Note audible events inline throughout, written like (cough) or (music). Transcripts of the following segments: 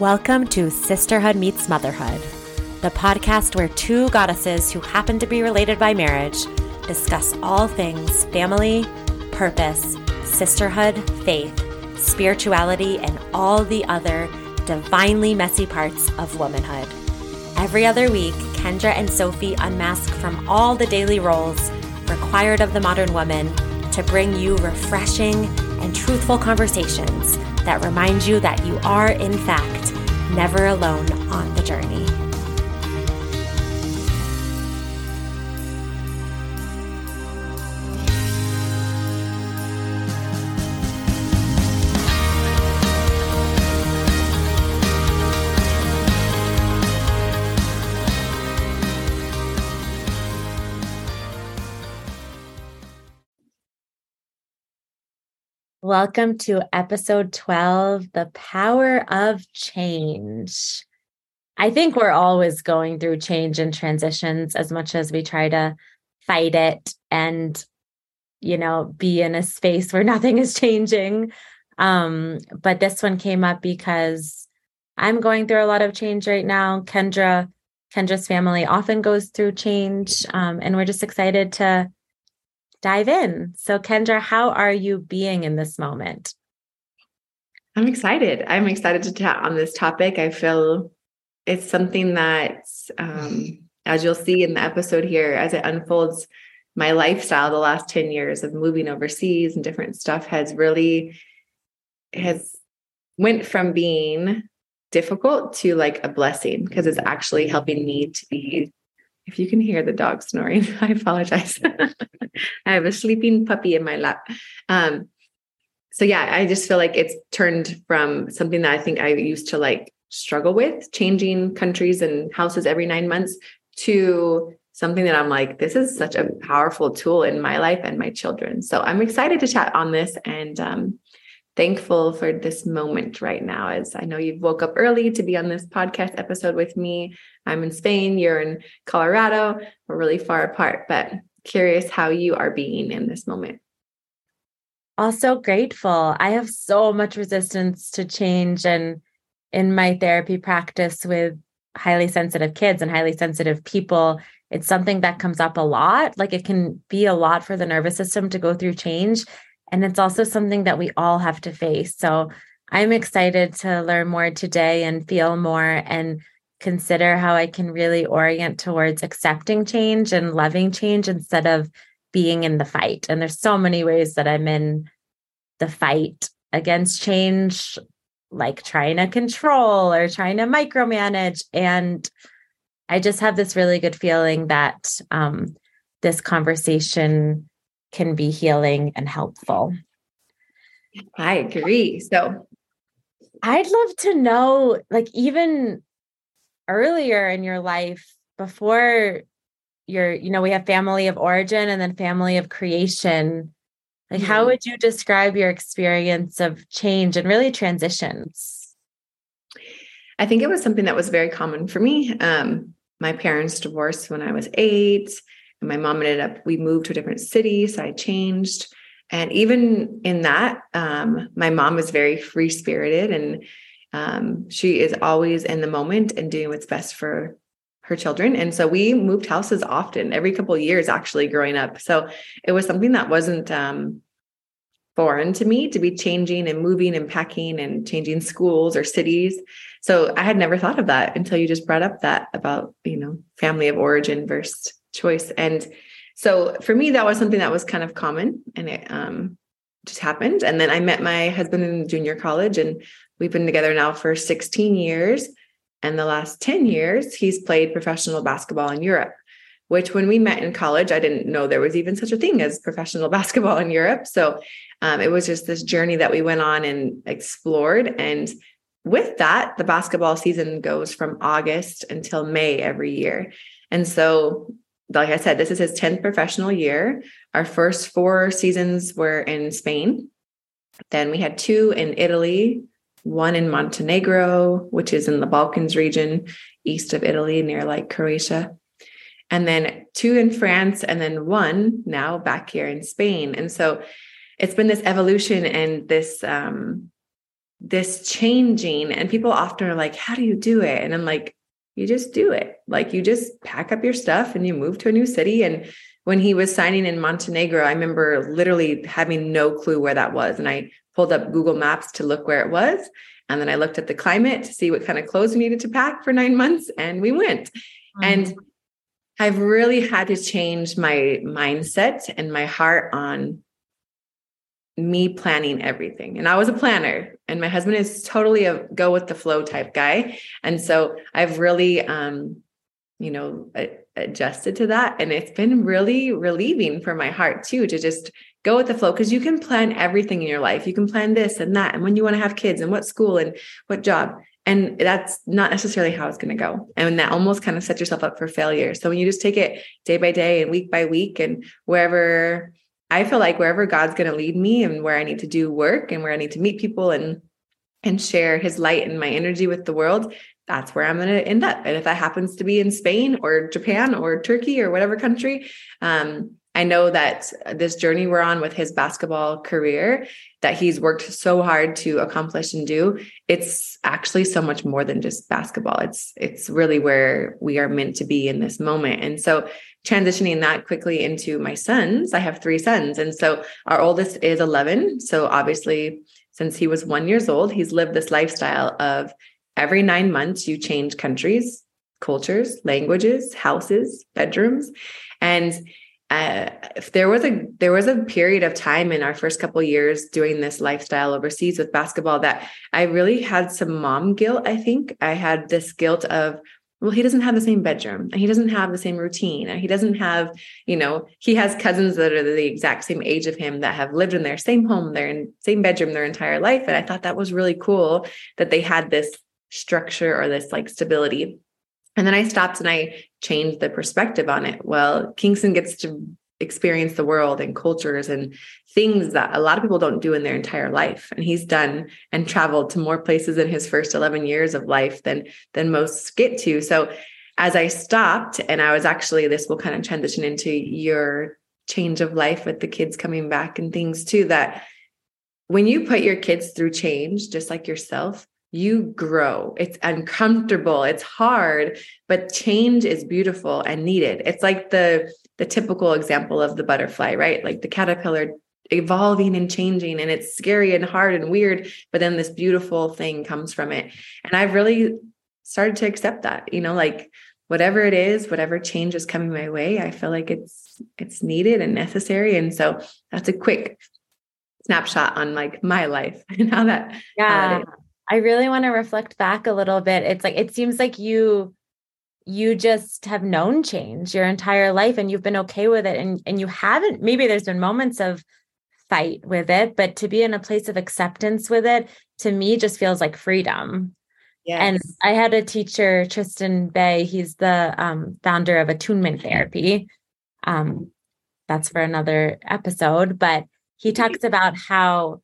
Welcome to Sisterhood Meets Motherhood, the podcast where two goddesses who happen to be related by marriage discuss all things family, purpose, sisterhood, faith, spirituality, and all the other divinely messy parts of womanhood. Every other week, Kendra and Sophie unmask from all the daily roles required of the modern woman to bring you refreshing and truthful conversations that remind you that you are, in fact, never alone on the journey. Welcome to episode 12 The Power of Change. I think we're always going through change and transitions as much as we try to fight it and, you know, be in a space where (laughs) nothing is changing. Um, but this one came up because I'm going through a lot of change right now. Kendra, Kendra's family often goes through change. Um, and we're just excited to dive in. So, Kendra, how are you being in this moment? I'm excited. I'm excited to chat on this topic. I feel it's something that, um, as you'll see in the episode here, as it unfolds, my lifestyle the last 10 years of moving overseas and different stuff has really has went from being difficult to like a blessing because it's actually helping me to be if you can hear the dog snoring, (laughs) I apologize. (laughs) I have a sleeping puppy in my lap. Um, so yeah, I just feel like it's turned from something that I think I used to like struggle with, changing countries and houses every nine months, to something that I'm like, this is such a powerful tool in my life and my children. So I'm excited to chat on this and um, thankful for this moment right now as I know you woke up early to be on this podcast episode with me. I'm in Spain, you're in Colorado. We're really far apart, but curious how you are being in this moment. Also grateful. I have so much resistance to change and in my therapy practice with highly sensitive kids and highly sensitive people, it's something that comes up a lot. Like it can be a lot for the nervous system to go through change. And it's also something that we all have to face. So I'm excited to learn more today and feel more and consider how I can really orient towards accepting change and loving change instead of being in the fight. And there's so many ways that I'm in the fight against change, like trying to control or trying to micromanage. And I just have this really good feeling that um, this conversation can be healing and helpful. I agree. So I'd love to know, like, even earlier in your life, before your, you know, we have family of origin and then family of creation. Like, mm-hmm. how would you describe your experience of change and really transitions? I think it was something that was very common for me. Um, my parents divorced when I was eight. And my mom ended up, we moved to a different city. So I changed. And even in that, um, my mom was very free spirited and um, she is always in the moment and doing what's best for her children. And so we moved houses often, every couple years, actually, growing up. So it was something that wasn't um, foreign to me to be changing and moving and packing and changing schools or cities. So I had never thought of that until you just brought up that about, you know, family of origin versus choice. And so for me, that was something that was kind of common and it um, just happened. And then I met my husband in junior college and we've been together now for 16 years. And the last 10 years, he's played professional basketball in Europe, which when we met in college, I didn't know there was even such a thing as professional (laughs) basketball in Europe. So um, it was just this journey that we went on and explored. And with that, the basketball season goes from August until May every year. And so like I said, this is his 10th professional year. Our first four seasons were in Spain. Then we had two in Italy, one in Montenegro, which is in the Balkans region, east of Italy, near like Croatia. And then two in France, and then one now back here in Spain. And so it's been this evolution and this um, this changing and people often are like how do you do it and i'm like you just do it. Like you just pack up your stuff and you move to a new city. And when he was signing in montenegro i remember literally having no clue where that was. And i pulled up google maps to look where it was. And then i looked at the climate to see what kind of clothes we needed to pack for nine months and we went. Mm-hmm. and i've really had to change my mindset and my heart on me planning everything. And I was a planner, and my husband is totally a go with the flow type guy. And so I've really, um, you know, adjusted to that. And it's been really relieving for my heart too to just go with the flow because you can plan everything in your life. You can plan this and that, and when you want to have kids, and what school and what job. And that's not necessarily how it's going to go. And that almost kind of sets yourself up for failure. So when you just take it day by day and week by week and wherever I feel like wherever God's going to lead me and where I need to do work and where I need to meet people and and share his light and my energy with the world, that's where I'm going to end up. And if that happens to be in Spain or Japan or Turkey or whatever country, um, I know that this journey we're on with his basketball career that he's worked so hard to accomplish and do, it's actually so much more than just basketball. It's it's really where we are meant to be in this moment. And so transitioning that quickly into my sons, I have three sons. And so our oldest is 11. So obviously, since he was one years old, he's lived this lifestyle of every nine months, you change countries, cultures, languages, houses, bedrooms. And uh, if there was a there was a period of time in our first couple years doing this lifestyle overseas with basketball that I really had some mom guilt. I think I had this guilt of well he doesn't have the same bedroom and he doesn't have the same routine and he doesn't have you know he has cousins that are the exact same age of him that have lived in their same home their same bedroom their entire life and i thought that was really cool that they had this structure or this like stability. And then i stopped and i changed the perspective on it. Well kingston gets to experience the world and cultures and things that a lot of people don't do in their entire life and he's done and traveled to more places in his first 11 years of life than than most get to so as i stopped and i was actually this will kind of transition into your change of life with the kids coming back and things too that when you put your kids through change just like yourself you grow. It's uncomfortable, it's hard, but change is beautiful and needed. It's like the the typical example of the butterfly, right? Like the caterpillar evolving and changing and it's scary and hard and weird, but then this beautiful thing comes from it. And I've really started to accept that, you know, like whatever it is, whatever change is coming my way, I feel like it's it's needed and necessary. And so that's a quick snapshot on like my life (laughs) and how that yeah. How that I really want to reflect back a little bit. It's like it seems like you you just have known change your entire life and you've been okay with it and and you haven't maybe there's been moments of fight with it but to be in a place of acceptance with it to me just feels like freedom. Yes. and i had a teacher tristan bay he's the um, founder of attunement therapy. Um, that's for another episode but he talks about how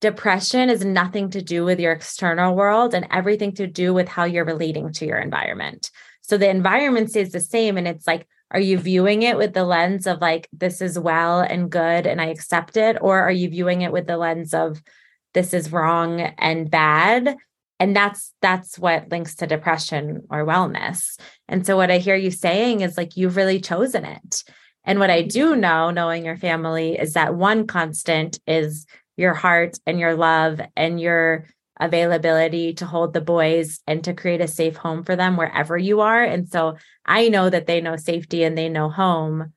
depression is nothing to do with your external world and everything to do with how you're relating to your environment so the environment stays the same. And it's like, are you viewing it with the lens of like, this is well and good and I accept it? Or are you viewing it with the lens of this is wrong and bad? And that's that's what links to depression or wellness. And so what I hear you saying is like you've really chosen it. And what I do know, knowing your family, is that one constant is your heart and your love and your availability to hold the boys and to create a safe home for them wherever you are. And so I know that they know safety and they know home,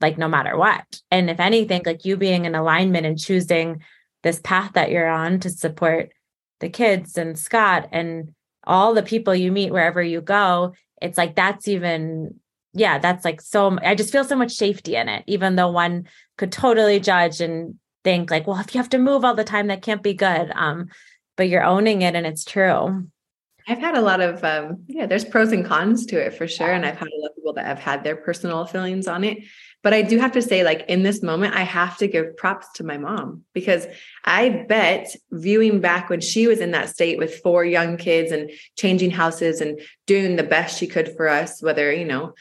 like no matter what. And if anything, like you being in alignment and choosing this path that you're on to support the kids and Scott and all the people you meet wherever you go, it's like that's even, yeah, that's like so. I just feel so much safety in it, even though one could totally judge and think like, well, if you have to move all the time, that can't be good. Um, but you're owning it and it's true. I've had a lot of um yeah, there's pros and cons to it for sure. And I've had a lot of people that have had their personal feelings on it. But I do have to say, like in this moment, I have to give props to my mom because I bet viewing back when she was in that state with four young kids and changing houses and doing the best she could for us, whether, you know,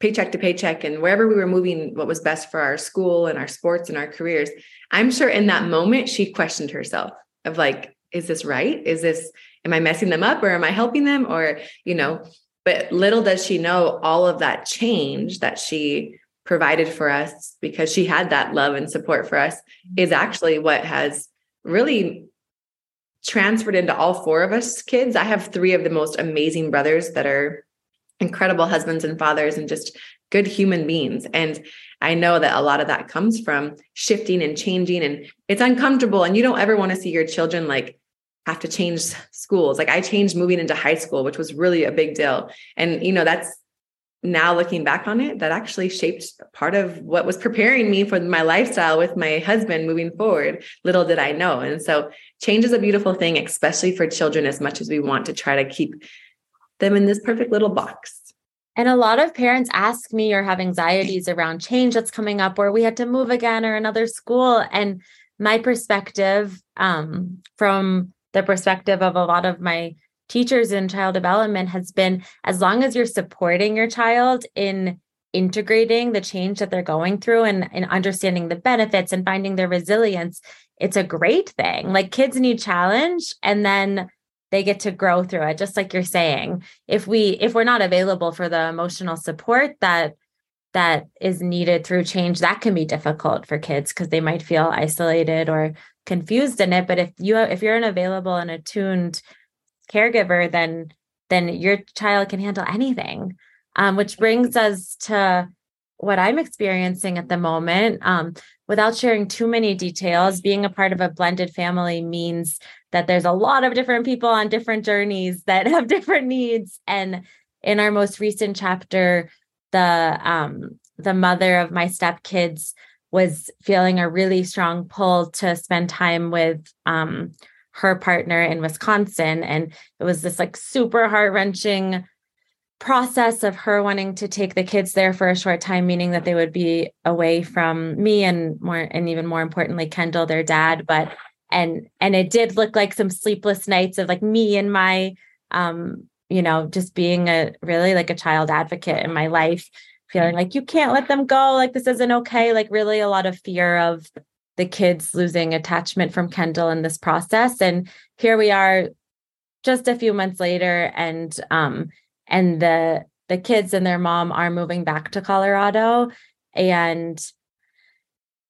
paycheck to paycheck and wherever we were moving, what was best for our school and our sports and our careers. I'm sure in that moment, she questioned herself of like, is this right? Is this, am I messing them up or am I helping them? Or, you know, but little does she know all of that change that she provided for us because she had that love and support for us mm-hmm. is actually what has really transferred into all four of us kids. I have three of the most amazing brothers that are incredible husbands and fathers and just good human beings. And I know that a lot of that comes from shifting and changing, and it's uncomfortable. And you don't ever want to see your children like have to change schools. Like I changed moving into high school, which was really a big deal. And, you know, that's now looking back on it, that actually shaped part of what was preparing me for my lifestyle with my husband moving forward. Little did I know. And so change is a beautiful thing, especially for children, as much as we want to try to keep them in this perfect little box. And a lot of parents ask me or have anxieties around change that's coming up where we had to move again or another school. And my perspective um, from the perspective of a lot of my teachers in child development has been as long as you're supporting your child in integrating the change that they're going through and, and understanding the benefits and finding their resilience, it's a great thing. Like kids need challenge and then they get to grow through it just like you're saying if we if we're not available for the emotional support that that is needed through change that can be difficult for kids because they might feel isolated or confused in it but if you if you're an available and attuned caregiver, then then your child can handle anything. Um, which brings us to what I'm experiencing at the moment. Um, without sharing too many details, being a part of a blended family means that there's a lot of different people on different journeys (laughs) that have different needs. And in our most recent chapter, the um, the mother of my stepkids was feeling a really strong pull to spend time with um, her partner in Wisconsin. And it was this like super heart wrenching process of her wanting to take the kids there for a short time, meaning that they would be away from me and more, and even more importantly, Kendall, their dad. But and and it did look like some sleepless nights of like me and my um you know just being a really like a child advocate in my life feeling like you can't let them go like this isn't okay like really a lot of fear of the kids losing attachment from Kendall in this process. And here we are just a few months later and um and the the kids and their mom are moving back to Colorado and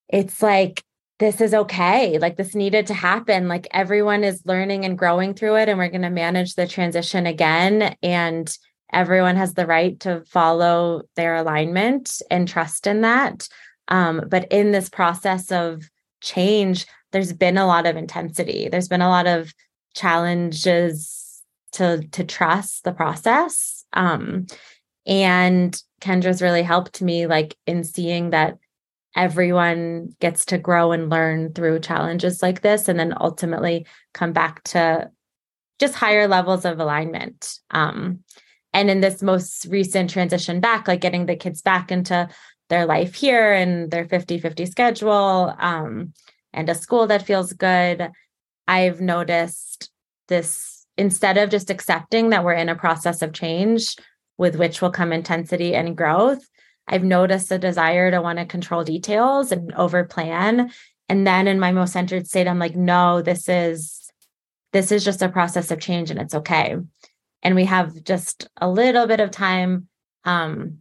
it's like this is okay like this needed to happen like everyone is learning and growing through it and we're going to manage the transition again and everyone has the right to follow their alignment and trust in that um, but in this process of change, there's been a lot of intensity. There's been a lot of challenges to to trust the process. Um, and Kendra's really helped me like in seeing that everyone gets to grow and learn through challenges like this and then ultimately come back to just higher levels of alignment um, and in this most recent transition back like getting the kids back into their life here and their 50 50 schedule um, and a school that feels good. I've noticed this instead of just accepting that we're in a process of change with which will come intensity and growth. I've noticed a desire to want to control details and over plan. And then in my most centered state, I'm like, no, this is this is just a process of change and it's okay. And we have just a little bit of time um,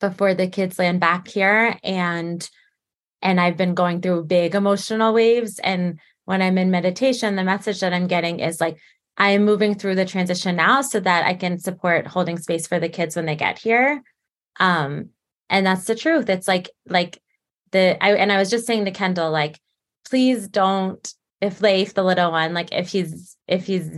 before the kids land back here. And and I've been going through big emotional waves. And when I'm in meditation the message that I'm getting is like I am moving through the transition now so that I can support holding space for the kids when they get here. Um and that's the truth. It's like like the I and I was just saying to Kendall like please don't if Leif the little one like if he's if he's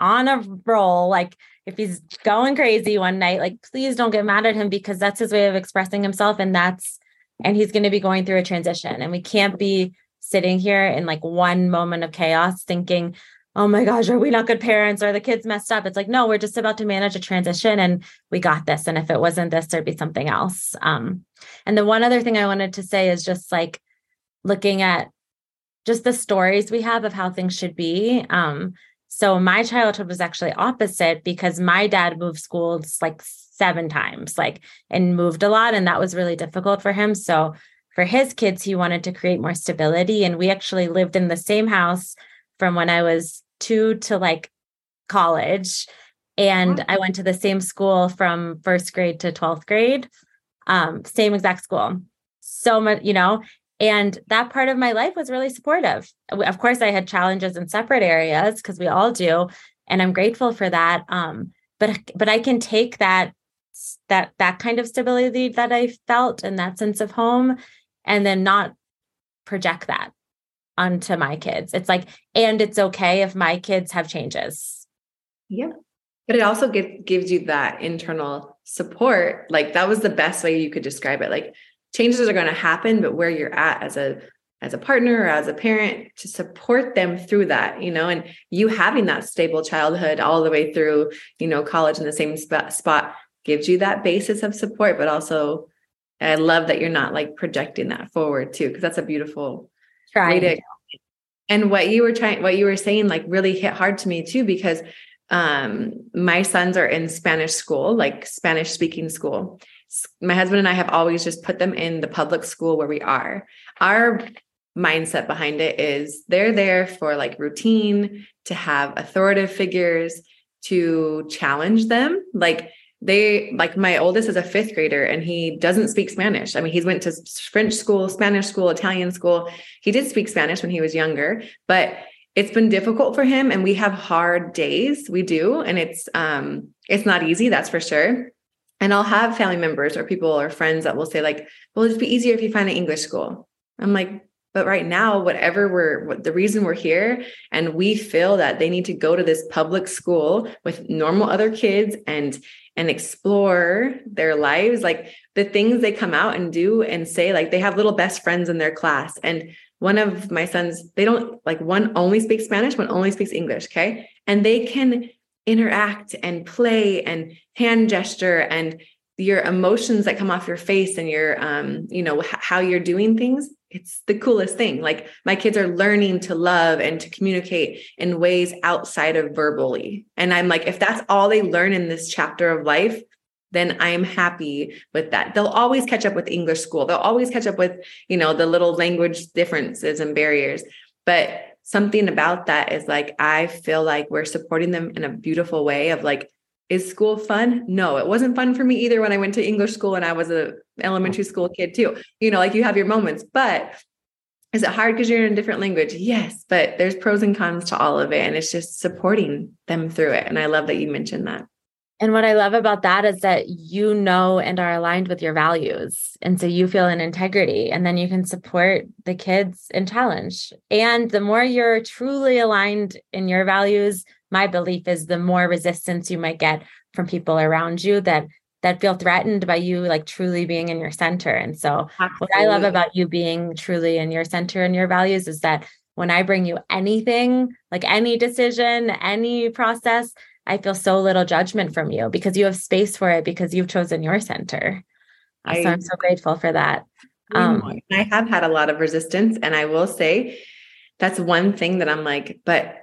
on a roll like if he's going crazy one night, like please don't get mad at him because that's his way of expressing himself. And that's, and he's going to be going through a transition. And we can't be sitting here in like one moment of chaos thinking, oh my gosh, are we not good parents? Are the kids messed up? It's like, no, we're just about to manage a transition and we got this. And if it wasn't this, there'd be something else. Um, and the one other thing I wanted to say is just like looking at just the stories we have of how things should be. Um, so my childhood was actually opposite because my dad moved schools like seven times, like and moved a lot. And that was really difficult for him. So for his kids, he wanted to create more stability. And we actually lived in the same house from when I was two to like college. And I went to the same school from first grade to 12th grade, um, same exact school. So much, you know, and that part of my life was really supportive. Of course, I had challenges in separate areas because we all do. And I'm grateful for that. Um, but but I can take that that that kind of stability that I felt and that sense of home and then not project that onto my kids. It's like, and it's okay if my kids have changes. Yeah. But it also give, gives you that internal support. Like that was the best way you could describe it. Like changes are going to happen, but where you're at as a as a partner or as a parent to support them through that, you know, and you having that stable childhood all the way through, you know, college in the same spot, spot gives you that basis of support, but also I love that you're not like projecting that forward too, because that's a beautiful way to. And what you were trying, what you were saying, like really hit hard to me too, because um, my sons are in Spanish school, like Spanish speaking school. My husband and I have always just put them in the public school where we are. Our mindset behind it is they're there for like routine, to have authoritative figures, to challenge them. Like they like my oldest is a fifth grader and he doesn't speak spanish i mean he's went to french school spanish school italian school he did speak spanish when he was younger but it's been difficult for him and we have hard days we do and it's um it's not easy that's for sure and i'll have family members or people or friends that will say like well it'd be easier if you find an english school. I'm like but right now whatever we're what the reason we're here and we feel that they need to go to this public school with normal other kids and and explore their lives like the things they come out and do and say like they have little best friends in their class. And one of my sons they don't like one only speaks spanish one only speaks english okay? And they can interact and play and hand gesture and your emotions that come off your face and your um you know how you're doing things it's the coolest thing. Like my kids are learning to love and to communicate in ways outside of verbally. And i'm like if that's all they learn in this chapter of life then i am happy with that. They'll always catch up with english school. They'll always catch up with you know the little language differences and barriers. But something about that is like i feel like we're supporting them in a beautiful way of like is school fun? No, it wasn't fun for me either when I went to English school and I was a elementary school kid too. You know, like you have your moments, but is it hard because you're in a different language? Yes, but there's pros and cons to all of it. And it's just supporting them through it. And I love that you mentioned that. And what I love about that is that you know and are aligned with your values. And so you feel an integrity, and then you can support the kids in challenge. And the more you're truly aligned in your values, my belief is the more resistance you might get from people around you that that feel threatened by you like truly being in your center and so Absolutely. what i love about you being truly in your center and your values is that when i bring you anything like any decision any process i feel so little judgment from you because you have space for it because you've chosen your center. I, so i'm so grateful for that. Um, i have had a lot of resistance and i will say that's one thing that i'm like but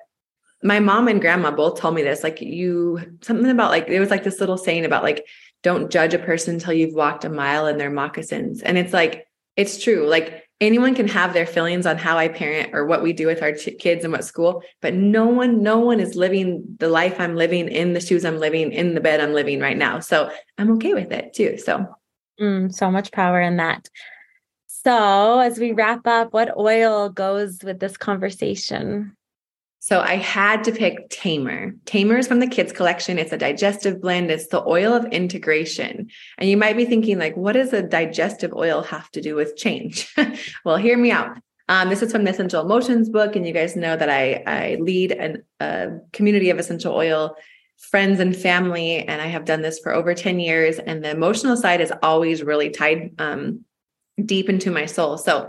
my mom and grandma both told me this like you something about like it was like this little saying about like don't judge a person until you've walked a mile in their moccasins. And it's like it's true. Like anyone can have their feelings on how i parent or what we do with our kids and what school but no one no one is living the life i'm living in the shoes i'm living in the bed i'm living right now. So i'm okay with it too so. Mm, so much power in that. So as we wrap up what oil goes with this conversation so I had to pick Tamer. Tamer is from the kids collection. It's a digestive blend. It's the oil of integration. And you might be thinking like, what does a digestive oil have to do with change? (laughs) well, hear me out. Um, this is from the Essential Emotions book. And you guys know that I, I lead an, a community of essential oil friends and family. And I have done this for over 10 years. And the emotional side is always really tied um, deep into my soul. So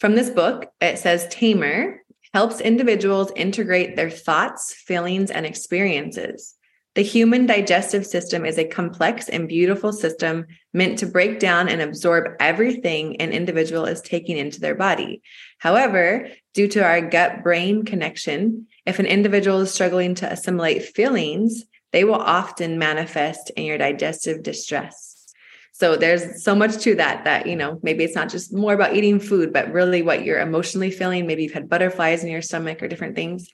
from this book, it says Tamer helps individuals integrate their thoughts, feelings, and experiences. The human digestive system is a complex and beautiful system meant to break down and absorb everything an individual is taking into their body. However, due to our gut brain connection, if an individual is struggling to assimilate feelings, they will often manifest in your digestive distress. So there's so much to that that, you know, maybe it's not just more about eating food, but really what you're emotionally feeling. Maybe you've had butterflies in your stomach or different things.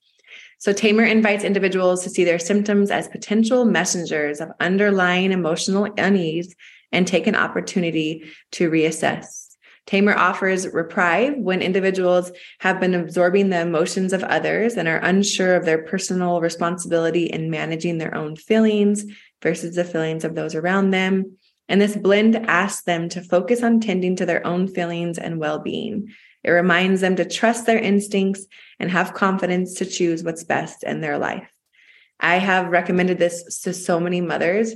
So Tamer invites individuals to see their symptoms as potential messengers of underlying emotional unease and take an opportunity to reassess. Tamer offers reprieve when individuals have been absorbing the emotions of others and are unsure of their personal responsibility in managing their own feelings versus the feelings of those around them. And this blend asks them to focus on tending to their own feelings and well being. It reminds them to trust their instincts and have confidence to choose what's best in their life. I have recommended this to so many mothers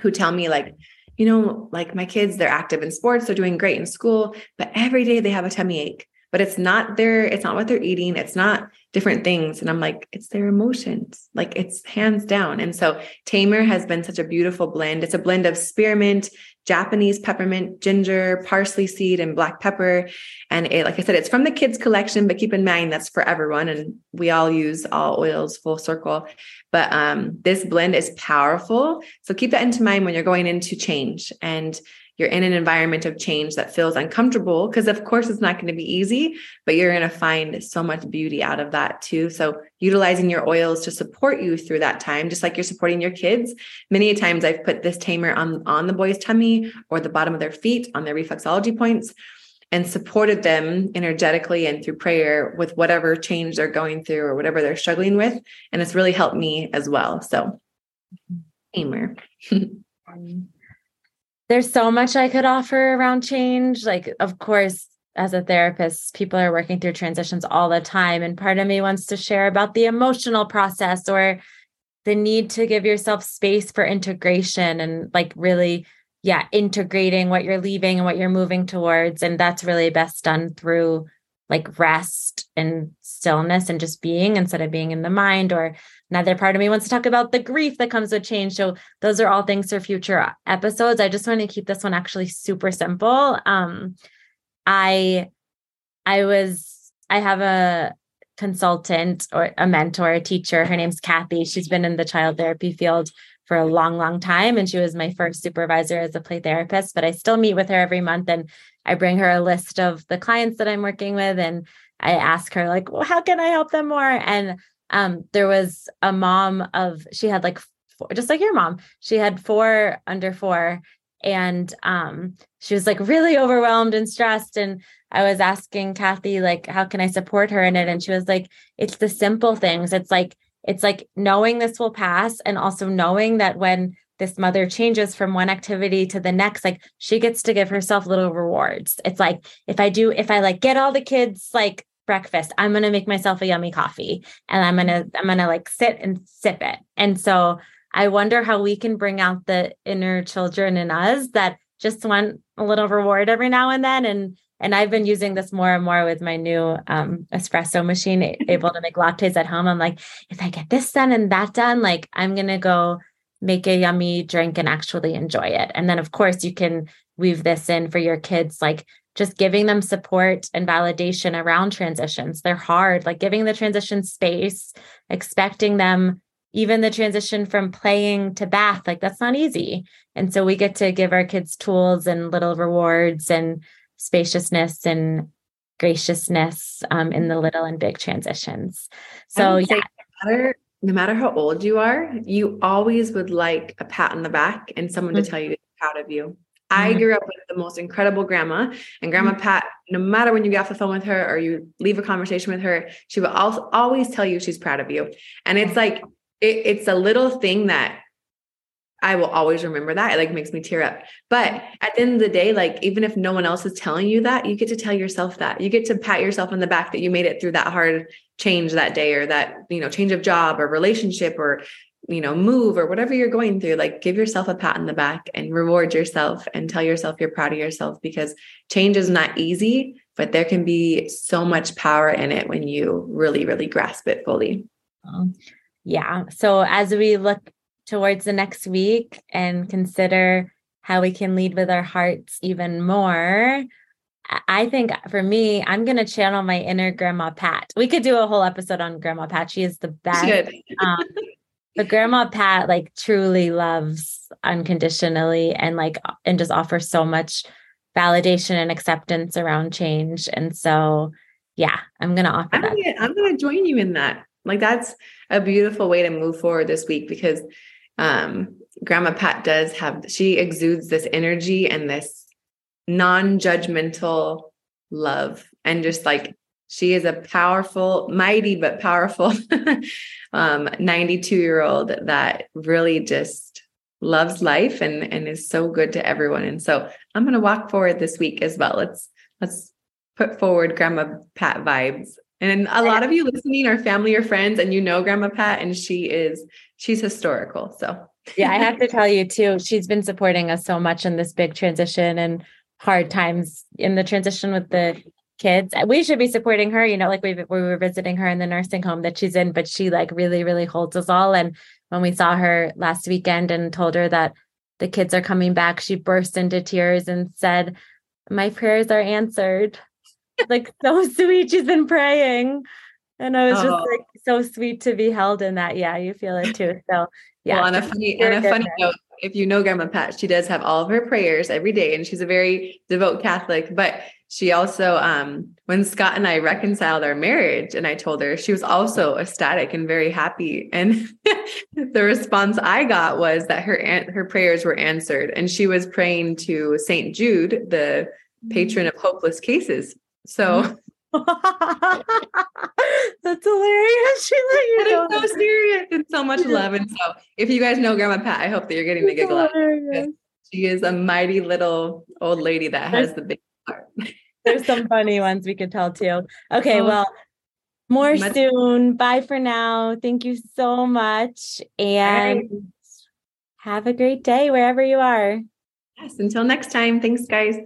who tell me, like, you know, like my kids, they're active in sports, they're doing great in school, but every day they have a tummy ache but it's not their it's not what they're eating it's not different things. And i'm like it's their emotions. Like it's hands down. And so tamer has been such a beautiful blend. It's a blend of spearmint japanese peppermint ginger parsley seed and black pepper. And it like i said it's from the kids collection but keep in mind that's for everyone. And we all use all oils full circle. But um, this blend is powerful. So keep that into mind when you're going into change. And you're in an environment of change that feels uncomfortable because of course it's not going to be easy but you're going to find so much beauty out of that too. So utilizing your oils to support you through that time just like you're supporting your kids. Many times i've put this tamer on on the boy's tummy or the bottom of their feet on their reflexology points and supported them energetically and through prayer with whatever change they're going through or whatever they're struggling with and it's really helped me as well. So mm-hmm. tamer (laughs) um, there's so much I could offer around change. Like, of course, as a therapist, people are working through transitions all the time. And part of me wants to share about the emotional process or the need to give yourself space for integration and like really, yeah, integrating what you're leaving and what you're moving towards. And that's really best done through like rest and stillness and just being instead of being in the mind or another part of me wants to talk about the grief that comes with change. So those are all things for future episodes. I just want to keep this one actually super simple. Um i i was i have a consultant or a mentor a teacher. Her name's kathy. She's been in the child therapy field for a long long time and she was my first supervisor as a play therapist but i still meet with her every month and i bring her a list of the clients that i'm working with and I ask her like, well, how can I help them more? And um, there was a mom of she had like four, just like your mom, she had four under four, and um, she was like really overwhelmed and stressed. And I was asking Kathy like, how can I support her in it? And she was like, it's the simple things. It's like it's like knowing this will pass, and also knowing that when this mother changes from one activity to the next like she gets to give herself little rewards it's like if i do if i like get all the kids like breakfast i'm going to make myself a yummy coffee and i'm going to i'm going to like sit and sip it and so i wonder how we can bring out the inner children in us that just want a little reward every now and then and and I've been using this more and more with my new um, espresso machine, (laughs) able to make lattes at home. I'm like, if I get this done and that done, like I'm gonna go make a yummy drink and actually enjoy it. And then, of course, you can weave this in for your kids, like just giving them support and validation around transitions. They're hard, like giving the transition space, expecting them, even the transition from playing to bath, like that's not easy. And so we get to give our kids tools and little rewards and spaciousness and graciousness um, in the little and big transitions. So, yeah. No matter, no matter how old you are, you always would like a pat on the back and someone mm-hmm. to tell you proud of you. I mm-hmm. grew up with the most incredible grandma, and Grandma mm-hmm. Pat, no matter when you get off the phone with her or you leave a conversation with her, she will also always tell you she's proud of you. And it's like, it, it's a little thing that I will always remember that. It like makes me tear up. But at the end of the day, like even if no one else is telling you that, you get to tell yourself that. You get to pat yourself on the back that you made it through that hard change that day or that, you know, change of job or relationship or you know, move or whatever you're going through, like give yourself a pat in the back and reward yourself and tell yourself you're proud of yourself because change is not easy, but there can be so much power in it when you really, really grasp it fully. Yeah. So as we look towards the next week and consider how we can lead with our hearts even more, I think for me, I'm going to channel my inner Grandma Pat. We could do a whole episode on Grandma Pat. She is the best. Um, (laughs) but grandma Pat like truly loves unconditionally and like and just offers so much validation and acceptance around change. And so yeah, I'm gonna offer I'm that. Gonna, I'm gonna join you in that. Like that's a beautiful way to move forward this week because um grandma Pat does have she exudes this energy and this non-judgmental love and just like she is a powerful, mighty but powerful (laughs) um 92 year old that really just loves life and and is so good to everyone. And so I'm going to walk forward this week as well. Let's let's put forward grandma Pat vibes. And a lot of you listening are family or friends and you know grandma Pat and she is she's historical. So yeah, I have to (laughs) tell you too, she's been supporting us so much in this big transition and hard times in the transition with the kids. We should be supporting her, you know, like we, we were visiting her in the nursing home that she's in, but she like really, really holds us all. And when we saw her last weekend and told her that the kids are coming back, she burst into tears and said, My prayers are answered. (laughs) like so sweet. She's been praying. And I was oh. just like so sweet to be held in that. Yeah, you feel it too. So yeah. Well, on a funny, on a funny note, if you know Grandma Pat, she does have all of her prayers every day, and she's a very devout Catholic. But she also, um, when Scott and I reconciled our marriage, and I told her, she was also ecstatic and very happy. And (laughs) the response I got was that her aunt, her prayers were answered, and she was praying to Saint Jude, the patron of hopeless cases. So. (laughs) That's hilarious. She let you know. so serious and so much love. And so, if you guys know Grandma Pat, I hope that you're getting the giggle out. She is a mighty little old lady that has the big. (laughs) There's some funny ones we could tell too. Okay, oh, well, more much- soon. Bye for now. Thank you so much. And right. have a great day wherever you are. Yes, until next time. Thanks, guys.